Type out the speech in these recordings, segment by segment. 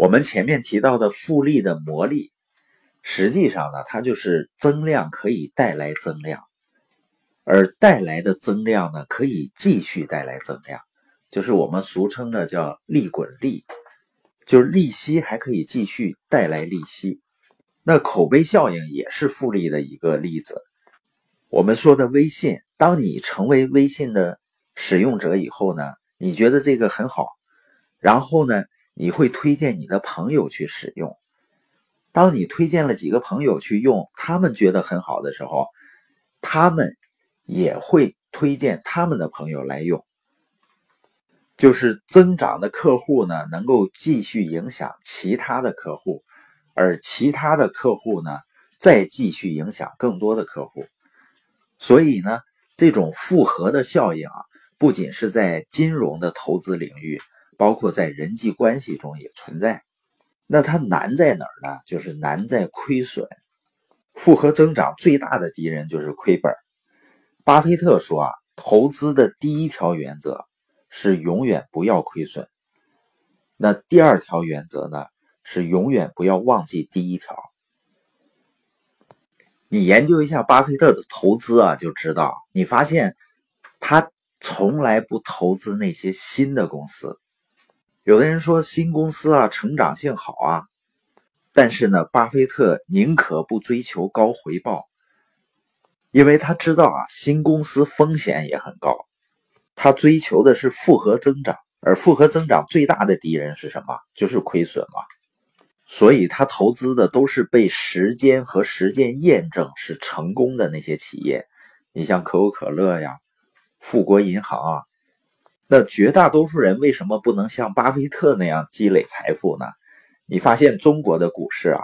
我们前面提到的复利的魔力，实际上呢，它就是增量可以带来增量，而带来的增量呢，可以继续带来增量，就是我们俗称的叫利滚利，就是利息还可以继续带来利息。那口碑效应也是复利的一个例子。我们说的微信，当你成为微信的使用者以后呢，你觉得这个很好，然后呢？你会推荐你的朋友去使用。当你推荐了几个朋友去用，他们觉得很好的时候，他们也会推荐他们的朋友来用。就是增长的客户呢，能够继续影响其他的客户，而其他的客户呢，再继续影响更多的客户。所以呢，这种复合的效应啊，不仅是在金融的投资领域。包括在人际关系中也存在，那它难在哪儿呢？就是难在亏损。复合增长最大的敌人就是亏本。巴菲特说啊，投资的第一条原则是永远不要亏损。那第二条原则呢，是永远不要忘记第一条。你研究一下巴菲特的投资啊，就知道，你发现他从来不投资那些新的公司。有的人说新公司啊，成长性好啊，但是呢，巴菲特宁可不追求高回报，因为他知道啊，新公司风险也很高。他追求的是复合增长，而复合增长最大的敌人是什么？就是亏损嘛。所以他投资的都是被时间和实践验证是成功的那些企业。你像可口可乐呀，富国银行啊。那绝大多数人为什么不能像巴菲特那样积累财富呢？你发现中国的股市啊，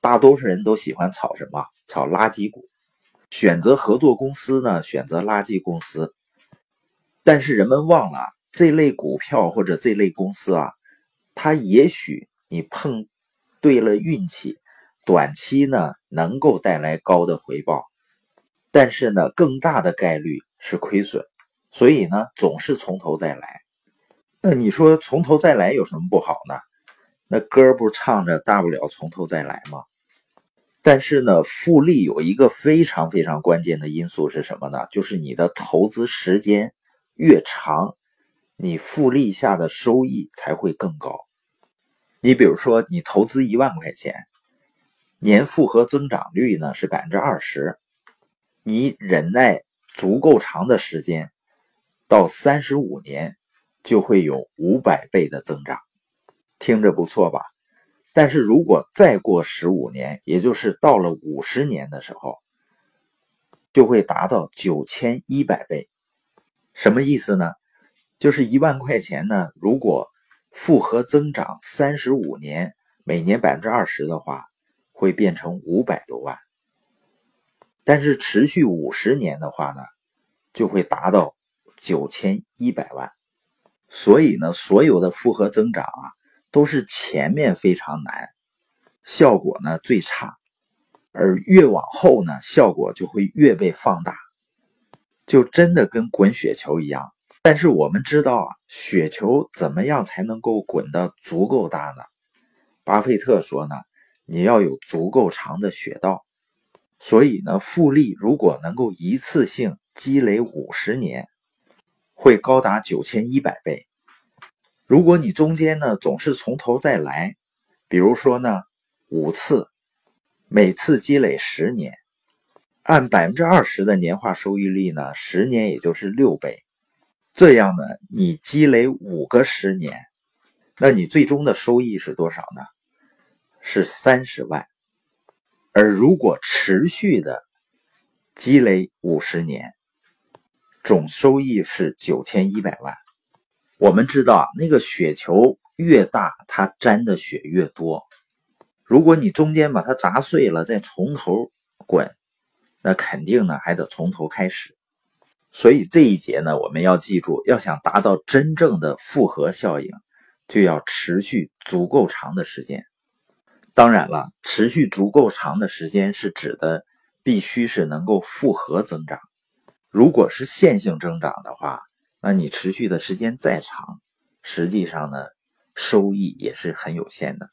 大多数人都喜欢炒什么？炒垃圾股，选择合作公司呢？选择垃圾公司。但是人们忘了，这类股票或者这类公司啊，它也许你碰对了运气，短期呢能够带来高的回报，但是呢更大的概率是亏损。所以呢，总是从头再来。那你说从头再来有什么不好呢？那歌不唱着大不了从头再来吗？但是呢，复利有一个非常非常关键的因素是什么呢？就是你的投资时间越长，你复利下的收益才会更高。你比如说，你投资一万块钱，年复合增长率呢是百分之二十，你忍耐足够长的时间。到三十五年就会有五百倍的增长，听着不错吧？但是如果再过十五年，也就是到了五十年的时候，就会达到九千一百倍。什么意思呢？就是一万块钱呢，如果复合增长三十五年，每年百分之二十的话，会变成五百多万。但是持续五十年的话呢，就会达到。九千一百万，所以呢，所有的复合增长啊，都是前面非常难，效果呢最差，而越往后呢，效果就会越被放大，就真的跟滚雪球一样。但是我们知道啊，雪球怎么样才能够滚得足够大呢？巴菲特说呢，你要有足够长的雪道。所以呢，复利如果能够一次性积累五十年。会高达九千一百倍。如果你中间呢总是从头再来，比如说呢五次，每次积累十年，按百分之二十的年化收益率呢，十年也就是六倍。这样呢，你积累五个十年，那你最终的收益是多少呢？是三十万。而如果持续的积累五十年，总收益是九千一百万。我们知道，那个雪球越大，它沾的雪越多。如果你中间把它砸碎了，再从头滚，那肯定呢还得从头开始。所以这一节呢，我们要记住，要想达到真正的复合效应，就要持续足够长的时间。当然了，持续足够长的时间是指的必须是能够复合增长。如果是线性增长的话，那你持续的时间再长，实际上呢，收益也是很有限的。